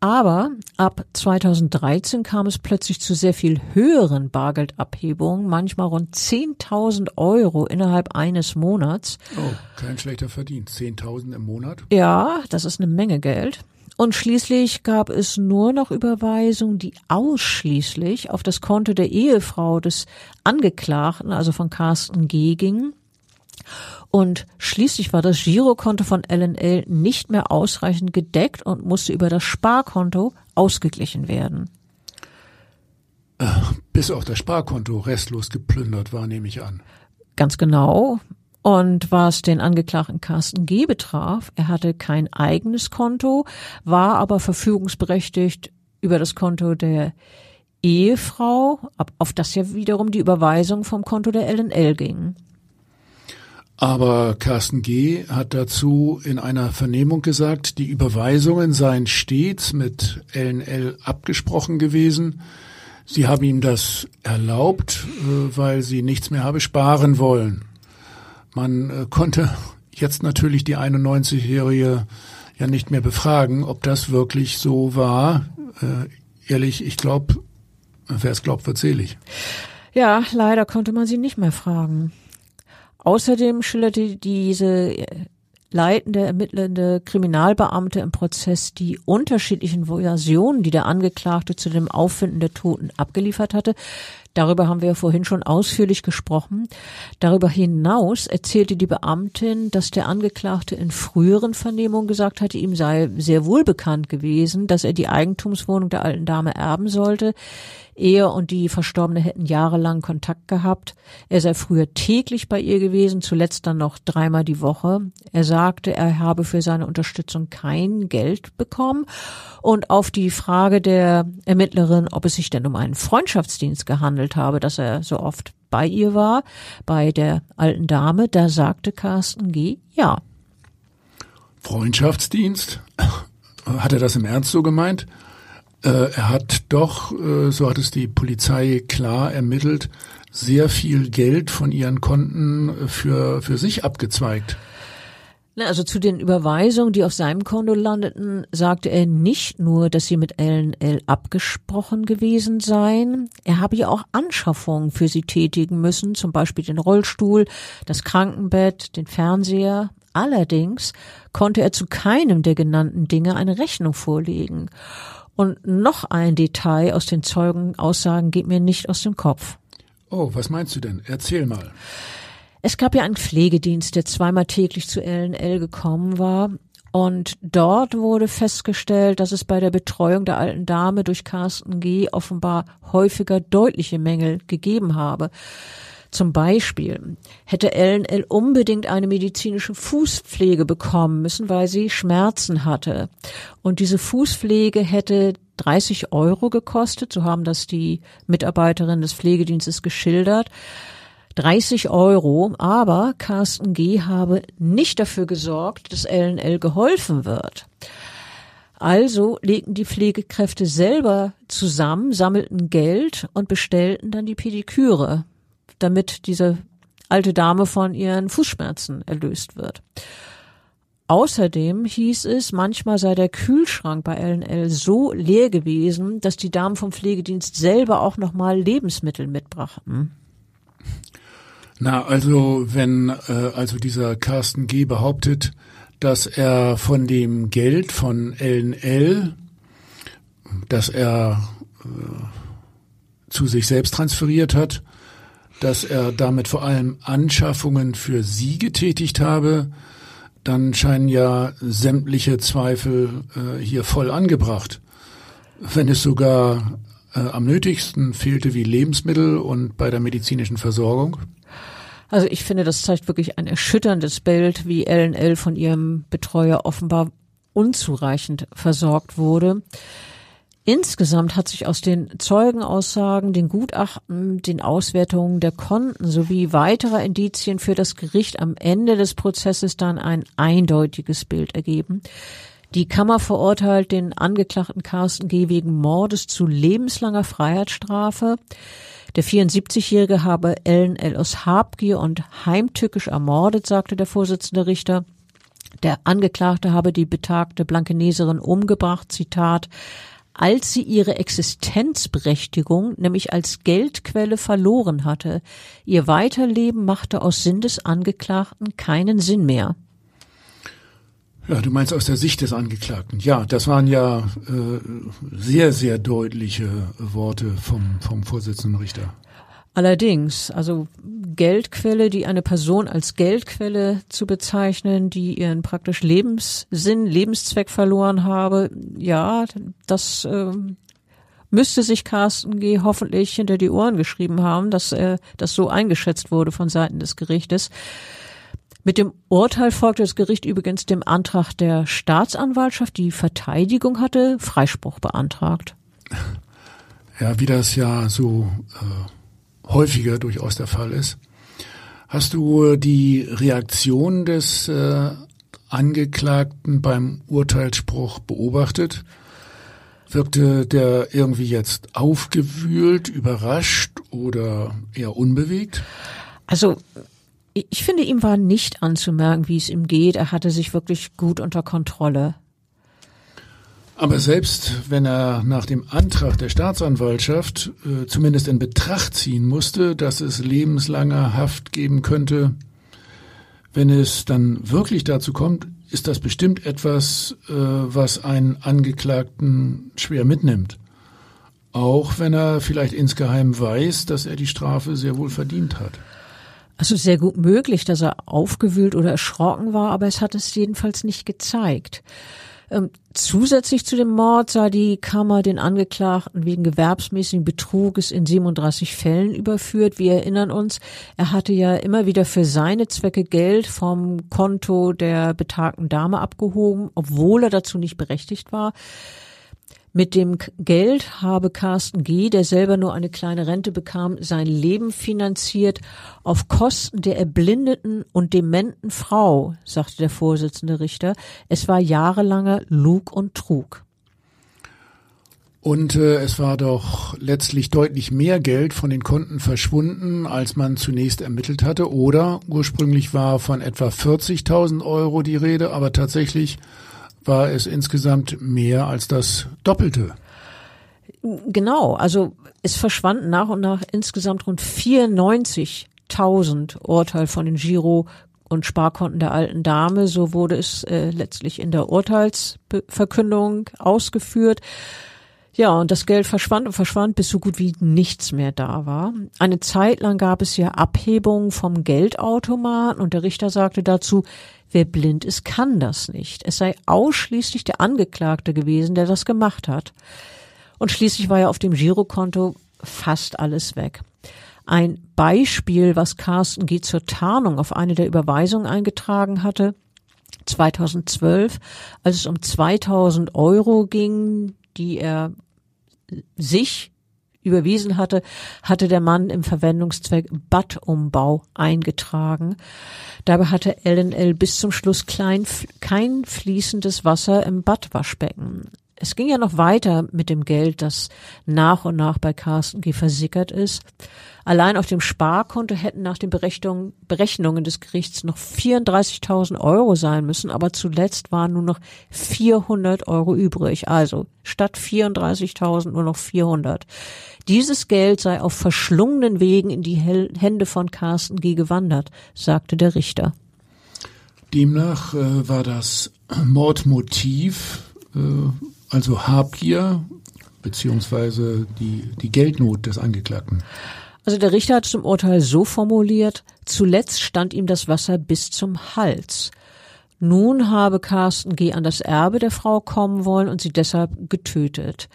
Aber ab 2013 kam es plötzlich zu sehr viel höheren Bargeldabhebungen, manchmal rund 10.000 Euro innerhalb eines Monats. Oh, kein schlechter Verdienst. 10.000 im Monat? Ja, das ist eine Menge Geld. Und schließlich gab es nur noch Überweisungen, die ausschließlich auf das Konto der Ehefrau des Angeklagten, also von Carsten G. gingen. Und schließlich war das Girokonto von LNL nicht mehr ausreichend gedeckt und musste über das Sparkonto ausgeglichen werden. Äh, bis auch das Sparkonto restlos geplündert war, nehme ich an. Ganz genau. Und was den Angeklagten Carsten G. betraf, er hatte kein eigenes Konto, war aber verfügungsberechtigt über das Konto der Ehefrau, auf das ja wiederum die Überweisung vom Konto der LNL ging. Aber Carsten G. hat dazu in einer Vernehmung gesagt, die Überweisungen seien stets mit LNL abgesprochen gewesen. Sie haben ihm das erlaubt, äh, weil sie nichts mehr habe sparen wollen. Man äh, konnte jetzt natürlich die 91-Jährige ja nicht mehr befragen, ob das wirklich so war. Äh, ehrlich, ich glaube, wer es glaubt, wird selig. Ja, leider konnte man sie nicht mehr fragen. Außerdem schilderte diese leitende, ermittelnde Kriminalbeamte im Prozess die unterschiedlichen Versionen, die der Angeklagte zu dem Auffinden der Toten abgeliefert hatte, Darüber haben wir vorhin schon ausführlich gesprochen. Darüber hinaus erzählte die Beamtin, dass der Angeklagte in früheren Vernehmungen gesagt hatte, ihm sei sehr wohl bekannt gewesen, dass er die Eigentumswohnung der alten Dame erben sollte. Er und die Verstorbene hätten jahrelang Kontakt gehabt. Er sei früher täglich bei ihr gewesen, zuletzt dann noch dreimal die Woche. Er sagte, er habe für seine Unterstützung kein Geld bekommen. Und auf die Frage der Ermittlerin, ob es sich denn um einen Freundschaftsdienst gehandelt habe, dass er so oft bei ihr war, bei der alten Dame, da sagte Carsten G. ja. Freundschaftsdienst? Hat er das im Ernst so gemeint? Äh, er hat doch, äh, so hat es die Polizei klar ermittelt, sehr viel Geld von ihren Konten äh, für, für sich abgezweigt. Also zu den Überweisungen, die auf seinem Konto landeten, sagte er nicht nur, dass sie mit Ellen L. abgesprochen gewesen seien, er habe ja auch Anschaffungen für sie tätigen müssen, zum Beispiel den Rollstuhl, das Krankenbett, den Fernseher. Allerdings konnte er zu keinem der genannten Dinge eine Rechnung vorlegen. Und noch ein Detail aus den Zeugenaussagen geht mir nicht aus dem Kopf. Oh, was meinst du denn? Erzähl mal. Es gab ja einen Pflegedienst, der zweimal täglich zu LNL gekommen war. Und dort wurde festgestellt, dass es bei der Betreuung der alten Dame durch Carsten G. offenbar häufiger deutliche Mängel gegeben habe. Zum Beispiel hätte LNL unbedingt eine medizinische Fußpflege bekommen müssen, weil sie Schmerzen hatte. Und diese Fußpflege hätte 30 Euro gekostet, so haben das die Mitarbeiterinnen des Pflegedienstes geschildert. 30 Euro, aber Carsten G. habe nicht dafür gesorgt, dass LNL geholfen wird. Also legten die Pflegekräfte selber zusammen, sammelten Geld und bestellten dann die Pediküre, damit diese alte Dame von ihren Fußschmerzen erlöst wird. Außerdem hieß es, manchmal sei der Kühlschrank bei LNL so leer gewesen, dass die Damen vom Pflegedienst selber auch nochmal Lebensmittel mitbrachten. Na, also wenn äh, also dieser Carsten G. behauptet, dass er von dem Geld von LNL, dass er äh, zu sich selbst transferiert hat, dass er damit vor allem Anschaffungen für sie getätigt habe, dann scheinen ja sämtliche Zweifel äh, hier voll angebracht. Wenn es sogar äh, am nötigsten fehlte wie Lebensmittel und bei der medizinischen Versorgung. Also ich finde, das zeigt wirklich ein erschütterndes Bild, wie LNL von ihrem Betreuer offenbar unzureichend versorgt wurde. Insgesamt hat sich aus den Zeugenaussagen, den Gutachten, den Auswertungen der Konten sowie weiterer Indizien für das Gericht am Ende des Prozesses dann ein eindeutiges Bild ergeben. Die Kammer verurteilt den Angeklagten Carsten G. wegen Mordes zu lebenslanger Freiheitsstrafe. Der 74-Jährige habe Ellen L. aus Habgier und heimtückisch ermordet, sagte der Vorsitzende Richter. Der Angeklagte habe die betagte Blankeneserin umgebracht, Zitat, als sie ihre Existenzberechtigung nämlich als Geldquelle verloren hatte. Ihr Weiterleben machte aus Sinn des Angeklagten keinen Sinn mehr. Ja, du meinst aus der Sicht des Angeklagten. Ja, das waren ja äh, sehr, sehr deutliche Worte vom, vom Vorsitzenden Richter. Allerdings, also Geldquelle, die eine Person als Geldquelle zu bezeichnen, die ihren praktisch Lebenssinn, Lebenszweck verloren habe, ja, das äh, müsste sich Carsten G. hoffentlich hinter die Ohren geschrieben haben, dass äh, das so eingeschätzt wurde von Seiten des Gerichtes. Mit dem Urteil folgte das Gericht übrigens dem Antrag der Staatsanwaltschaft. Die Verteidigung hatte Freispruch beantragt. Ja, wie das ja so äh, häufiger durchaus der Fall ist. Hast du die Reaktion des äh, Angeklagten beim Urteilsspruch beobachtet? Wirkte der irgendwie jetzt aufgewühlt, überrascht oder eher unbewegt? Also ich finde, ihm war nicht anzumerken, wie es ihm geht. Er hatte sich wirklich gut unter Kontrolle. Aber selbst wenn er nach dem Antrag der Staatsanwaltschaft äh, zumindest in Betracht ziehen musste, dass es lebenslange Haft geben könnte, wenn es dann wirklich dazu kommt, ist das bestimmt etwas, äh, was einen Angeklagten schwer mitnimmt. Auch wenn er vielleicht insgeheim weiß, dass er die Strafe sehr wohl verdient hat. Also sehr gut möglich, dass er aufgewühlt oder erschrocken war, aber es hat es jedenfalls nicht gezeigt. Ähm, zusätzlich zu dem Mord sah die Kammer den Angeklagten wegen gewerbsmäßigen Betruges in 37 Fällen überführt. Wir erinnern uns, er hatte ja immer wieder für seine Zwecke Geld vom Konto der betagten Dame abgehoben, obwohl er dazu nicht berechtigt war. Mit dem Geld habe Carsten G., der selber nur eine kleine Rente bekam, sein Leben finanziert auf Kosten der erblindeten und dementen Frau, sagte der Vorsitzende Richter. Es war jahrelanger Lug und Trug. Und äh, es war doch letztlich deutlich mehr Geld von den Konten verschwunden, als man zunächst ermittelt hatte. Oder ursprünglich war von etwa 40.000 Euro die Rede, aber tatsächlich war es insgesamt mehr als das Doppelte. Genau, also es verschwanden nach und nach insgesamt rund 94.000 Urteil von den Giro und Sparkonten der alten Dame. So wurde es äh, letztlich in der Urteilsverkündung ausgeführt. Ja, und das Geld verschwand und verschwand, bis so gut wie nichts mehr da war. Eine Zeit lang gab es ja Abhebungen vom Geldautomaten und der Richter sagte dazu, wer blind ist, kann das nicht. Es sei ausschließlich der Angeklagte gewesen, der das gemacht hat. Und schließlich war ja auf dem Girokonto fast alles weg. Ein Beispiel, was Carsten G. zur Tarnung auf eine der Überweisungen eingetragen hatte, 2012, als es um 2000 Euro ging, die er sich überwiesen hatte, hatte der Mann im Verwendungszweck Badumbau eingetragen. Dabei hatte LNL bis zum Schluss klein, kein fließendes Wasser im Badwaschbecken es ging ja noch weiter mit dem Geld, das nach und nach bei Carsten G. versickert ist. Allein auf dem Sparkonto hätten nach den Berechnungen, Berechnungen des Gerichts noch 34.000 Euro sein müssen, aber zuletzt waren nur noch 400 Euro übrig. Also statt 34.000 nur noch 400. Dieses Geld sei auf verschlungenen Wegen in die Hände von Carsten G. gewandert, sagte der Richter. Demnach äh, war das Mordmotiv äh, also Habgier beziehungsweise die, die Geldnot des Angeklagten. Also der Richter hat es im Urteil so formuliert, zuletzt stand ihm das Wasser bis zum Hals. Nun habe Carsten G. an das Erbe der Frau kommen wollen und sie deshalb getötet.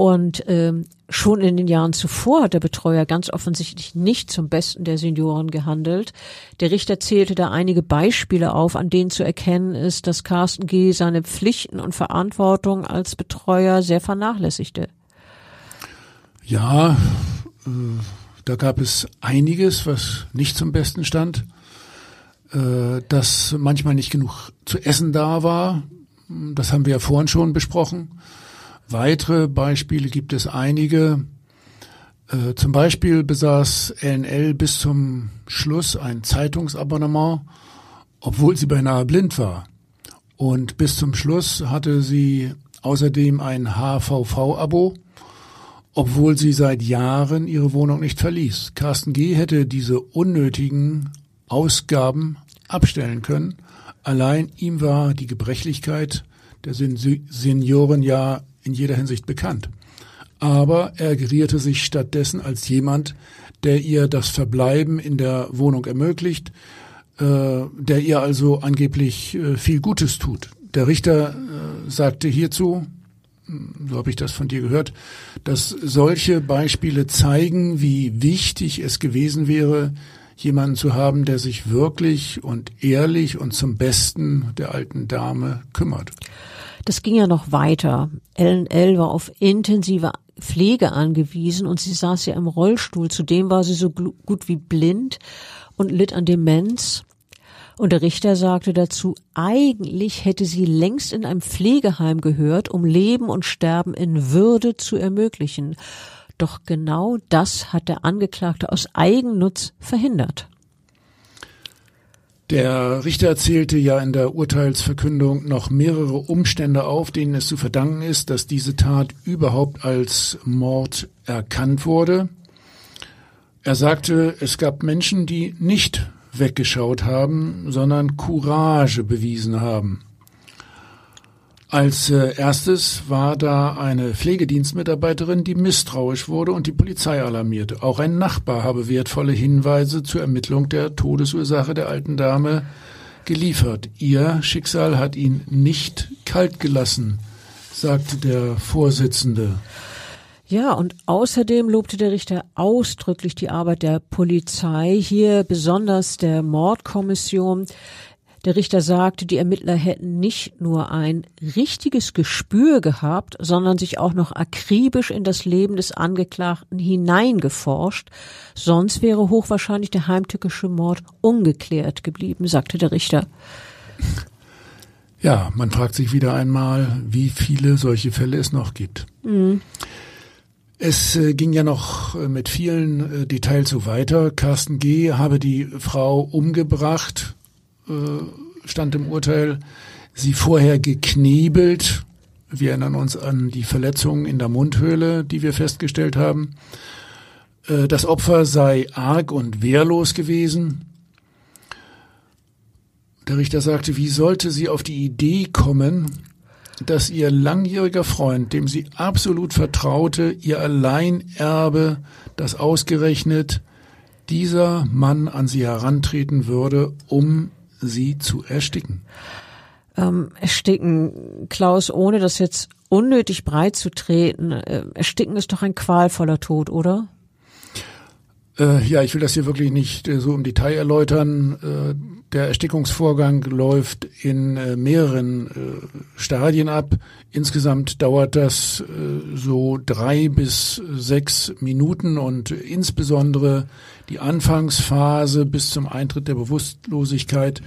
Und ähm, schon in den Jahren zuvor hat der Betreuer ganz offensichtlich nicht zum Besten der Senioren gehandelt. Der Richter zählte da einige Beispiele auf, an denen zu erkennen ist, dass Carsten G. seine Pflichten und Verantwortung als Betreuer sehr vernachlässigte. Ja, äh, da gab es einiges, was nicht zum Besten stand. Äh, dass manchmal nicht genug zu essen da war, das haben wir ja vorhin schon besprochen Weitere Beispiele gibt es einige. Äh, zum Beispiel besaß LNL bis zum Schluss ein Zeitungsabonnement, obwohl sie beinahe blind war. Und bis zum Schluss hatte sie außerdem ein HVV-Abo, obwohl sie seit Jahren ihre Wohnung nicht verließ. Carsten G. hätte diese unnötigen Ausgaben abstellen können. Allein ihm war die Gebrechlichkeit der Senioren ja in jeder Hinsicht bekannt. Aber er gerierte sich stattdessen als jemand, der ihr das Verbleiben in der Wohnung ermöglicht, äh, der ihr also angeblich äh, viel Gutes tut. Der Richter äh, sagte hierzu, so habe ich das von dir gehört, dass solche Beispiele zeigen, wie wichtig es gewesen wäre, jemanden zu haben, der sich wirklich und ehrlich und zum Besten der alten Dame kümmert. Das ging ja noch weiter. Ellen L. war auf intensive Pflege angewiesen und sie saß ja im Rollstuhl. Zudem war sie so gut wie blind und litt an Demenz. Und der Richter sagte dazu, eigentlich hätte sie längst in einem Pflegeheim gehört, um Leben und Sterben in Würde zu ermöglichen. Doch genau das hat der Angeklagte aus Eigennutz verhindert. Der Richter erzählte ja in der Urteilsverkündung noch mehrere Umstände auf, denen es zu verdanken ist, dass diese Tat überhaupt als Mord erkannt wurde. Er sagte, es gab Menschen, die nicht weggeschaut haben, sondern Courage bewiesen haben. Als äh, erstes war da eine Pflegedienstmitarbeiterin, die misstrauisch wurde und die Polizei alarmierte. Auch ein Nachbar habe wertvolle Hinweise zur Ermittlung der Todesursache der alten Dame geliefert. Ihr Schicksal hat ihn nicht kalt gelassen, sagte der Vorsitzende. Ja, und außerdem lobte der Richter ausdrücklich die Arbeit der Polizei, hier besonders der Mordkommission, der Richter sagte, die Ermittler hätten nicht nur ein richtiges Gespür gehabt, sondern sich auch noch akribisch in das Leben des Angeklagten hineingeforscht, sonst wäre hochwahrscheinlich der heimtückische Mord ungeklärt geblieben, sagte der Richter. Ja, man fragt sich wieder einmal, wie viele solche Fälle es noch gibt. Mhm. Es äh, ging ja noch äh, mit vielen äh, Details so weiter. Carsten G. habe die Frau umgebracht, stand im Urteil, sie vorher geknebelt. Wir erinnern uns an die Verletzungen in der Mundhöhle, die wir festgestellt haben. Äh, das Opfer sei arg und wehrlos gewesen. Der Richter sagte, wie sollte sie auf die Idee kommen, dass ihr langjähriger Freund, dem sie absolut vertraute, ihr Alleinerbe, das ausgerechnet dieser Mann an sie herantreten würde, um sie zu ersticken? Ähm, ersticken, Klaus, ohne das jetzt unnötig breit zu treten, äh, ersticken ist doch ein qualvoller Tod, oder? Äh, ja, ich will das hier wirklich nicht äh, so im Detail erläutern. Äh, der Erstickungsvorgang läuft in äh, mehreren äh, Stadien ab. Insgesamt dauert das äh, so drei bis sechs Minuten und insbesondere die Anfangsphase bis zum Eintritt der Bewusstlosigkeit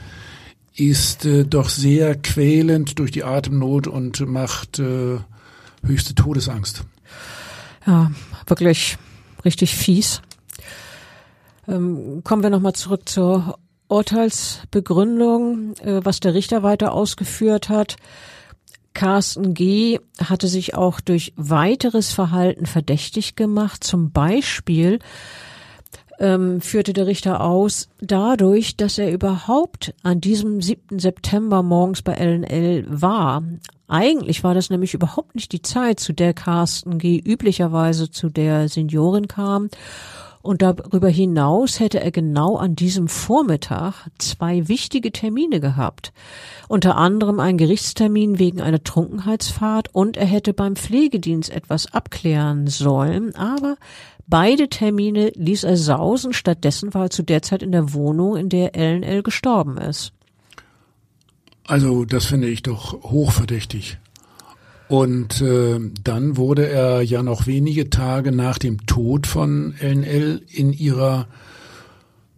ist doch sehr quälend durch die Atemnot und macht höchste Todesangst. Ja, wirklich richtig fies. Ähm, kommen wir nochmal zurück zur Urteilsbegründung, äh, was der Richter weiter ausgeführt hat. Carsten G. hatte sich auch durch weiteres Verhalten verdächtig gemacht. Zum Beispiel ähm, führte der Richter aus, dadurch, dass er überhaupt an diesem 7. September morgens bei LNL war. Eigentlich war das nämlich überhaupt nicht die Zeit, zu der Carsten G. üblicherweise zu der Seniorin kam. Und darüber hinaus hätte er genau an diesem Vormittag zwei wichtige Termine gehabt. Unter anderem einen Gerichtstermin wegen einer Trunkenheitsfahrt und er hätte beim Pflegedienst etwas abklären sollen, aber beide Termine ließ er sausen. Stattdessen war er zu der Zeit in der Wohnung, in der LNL gestorben ist. Also, das finde ich doch hochverdächtig. Und äh, dann wurde er ja noch wenige Tage nach dem Tod von LNL in ihrer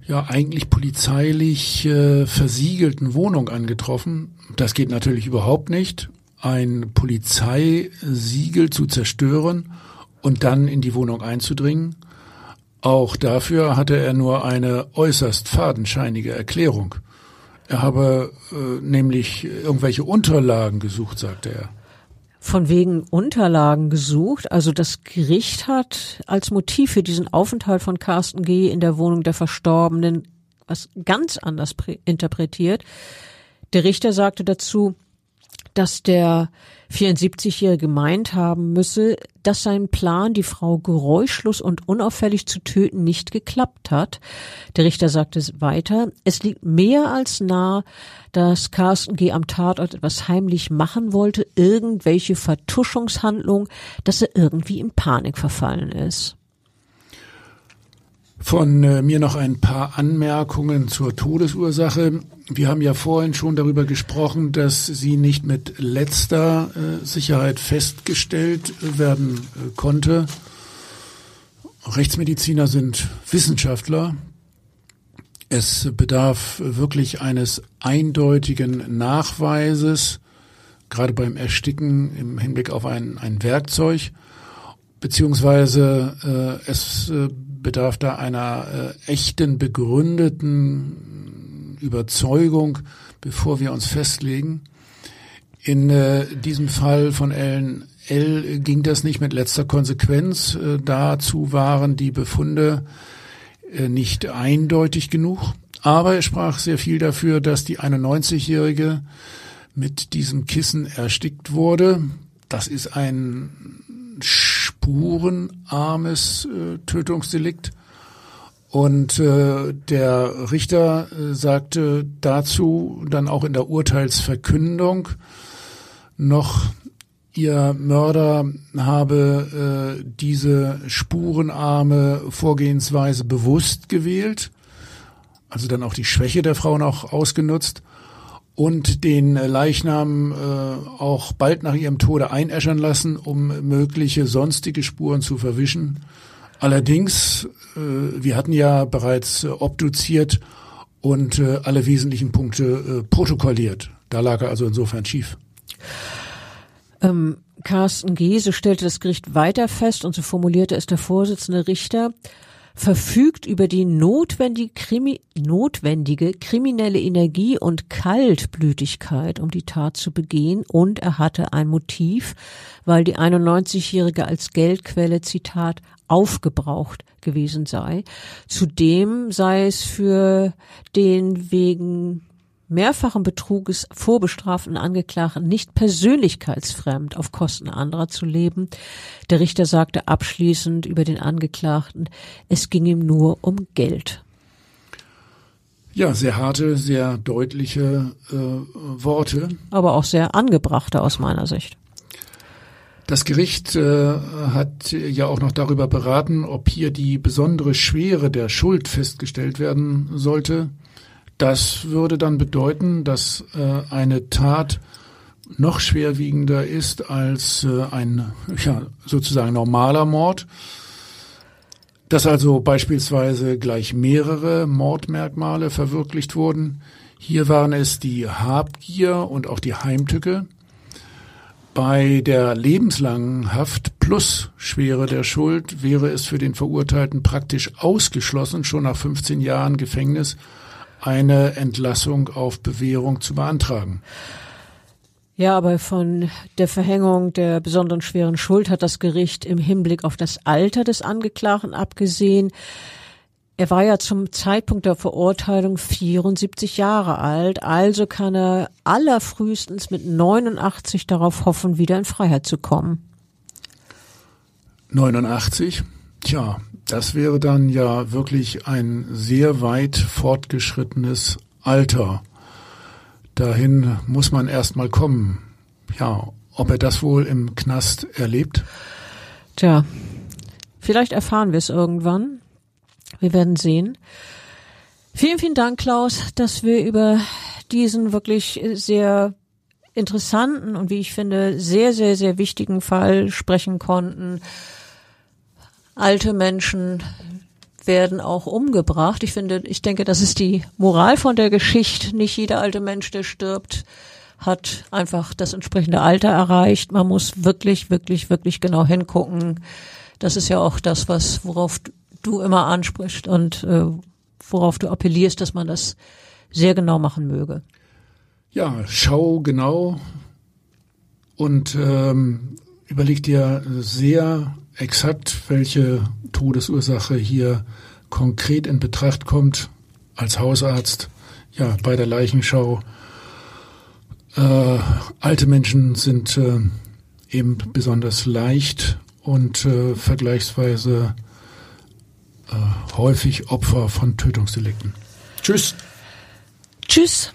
ja eigentlich polizeilich äh, versiegelten Wohnung angetroffen. Das geht natürlich überhaupt nicht, ein Polizeisiegel zu zerstören und dann in die Wohnung einzudringen. Auch dafür hatte er nur eine äußerst fadenscheinige Erklärung. Er habe äh, nämlich irgendwelche Unterlagen gesucht, sagte er von wegen Unterlagen gesucht. Also das Gericht hat als Motiv für diesen Aufenthalt von Carsten G. in der Wohnung der Verstorbenen was ganz anders interpretiert. Der Richter sagte dazu, dass der 74-Jährige gemeint haben müsse, dass sein Plan, die Frau geräuschlos und unauffällig zu töten, nicht geklappt hat. Der Richter sagte weiter, es liegt mehr als nah, dass Carsten G. am Tatort etwas heimlich machen wollte, irgendwelche Vertuschungshandlung, dass er irgendwie in Panik verfallen ist. Von äh, mir noch ein paar Anmerkungen zur Todesursache. Wir haben ja vorhin schon darüber gesprochen, dass sie nicht mit letzter äh, Sicherheit festgestellt werden äh, konnte. Rechtsmediziner sind Wissenschaftler. Es bedarf wirklich eines eindeutigen Nachweises, gerade beim Ersticken im Hinblick auf ein, ein Werkzeug, beziehungsweise äh, es bedarf da einer äh, echten, begründeten Überzeugung, bevor wir uns festlegen. In äh, diesem Fall von Ellen L ging das nicht mit letzter Konsequenz. Äh, dazu waren die Befunde äh, nicht eindeutig genug. Aber er sprach sehr viel dafür, dass die 91-Jährige mit diesem Kissen erstickt wurde. Das ist ein spurenarmes äh, Tötungsdelikt. Und äh, der Richter äh, sagte dazu dann auch in der Urteilsverkündung noch, ihr Mörder habe äh, diese spurenarme Vorgehensweise bewusst gewählt, also dann auch die Schwäche der Frau noch ausgenutzt und den Leichnam äh, auch bald nach ihrem Tode einäschern lassen, um mögliche sonstige Spuren zu verwischen. Allerdings, äh, wir hatten ja bereits äh, obduziert und äh, alle wesentlichen Punkte äh, protokolliert. Da lag er also insofern schief. Ähm, Carsten Gese stellte das Gericht weiter fest und so formulierte es der Vorsitzende Richter, verfügt über die notwendige, Krimi notwendige kriminelle Energie und Kaltblütigkeit, um die Tat zu begehen, und er hatte ein Motiv, weil die 91-Jährige als Geldquelle, Zitat, aufgebraucht gewesen sei. Zudem sei es für den wegen mehrfachen Betruges vorbestraften Angeklagten nicht persönlichkeitsfremd auf Kosten anderer zu leben. Der Richter sagte abschließend über den Angeklagten, es ging ihm nur um Geld. Ja, sehr harte, sehr deutliche äh, Worte. Aber auch sehr angebrachte aus meiner Sicht. Das Gericht äh, hat ja auch noch darüber beraten, ob hier die besondere Schwere der Schuld festgestellt werden sollte. Das würde dann bedeuten, dass äh, eine Tat noch schwerwiegender ist als äh, ein ja, sozusagen normaler Mord. Dass also beispielsweise gleich mehrere Mordmerkmale verwirklicht wurden. Hier waren es die Habgier und auch die Heimtücke. Bei der lebenslangen Haft plus Schwere der Schuld wäre es für den Verurteilten praktisch ausgeschlossen, schon nach 15 Jahren Gefängnis eine Entlassung auf Bewährung zu beantragen. Ja, aber von der Verhängung der besonderen schweren Schuld hat das Gericht im Hinblick auf das Alter des Angeklagten abgesehen. Er war ja zum Zeitpunkt der Verurteilung 74 Jahre alt, also kann er allerfrühestens mit 89 darauf hoffen, wieder in Freiheit zu kommen. 89? Tja, das wäre dann ja wirklich ein sehr weit fortgeschrittenes Alter. Dahin muss man erst mal kommen. Ja, ob er das wohl im Knast erlebt? Tja, vielleicht erfahren wir es irgendwann. Wir werden sehen. Vielen, vielen Dank, Klaus, dass wir über diesen wirklich sehr interessanten und wie ich finde sehr, sehr, sehr wichtigen Fall sprechen konnten alte Menschen werden auch umgebracht. Ich finde, ich denke, das ist die Moral von der Geschichte. Nicht jeder alte Mensch, der stirbt, hat einfach das entsprechende Alter erreicht. Man muss wirklich, wirklich, wirklich genau hingucken. Das ist ja auch das, was, worauf du immer ansprichst und äh, worauf du appellierst, dass man das sehr genau machen möge. Ja, schau genau und ähm, überleg dir sehr exakt, welche Todesursache hier konkret in Betracht kommt als Hausarzt, ja, bei der Leichenschau. Äh, alte Menschen sind äh, eben besonders leicht und äh, vergleichsweise äh, häufig Opfer von Tötungsdelikten. Tschüss. Tschüss.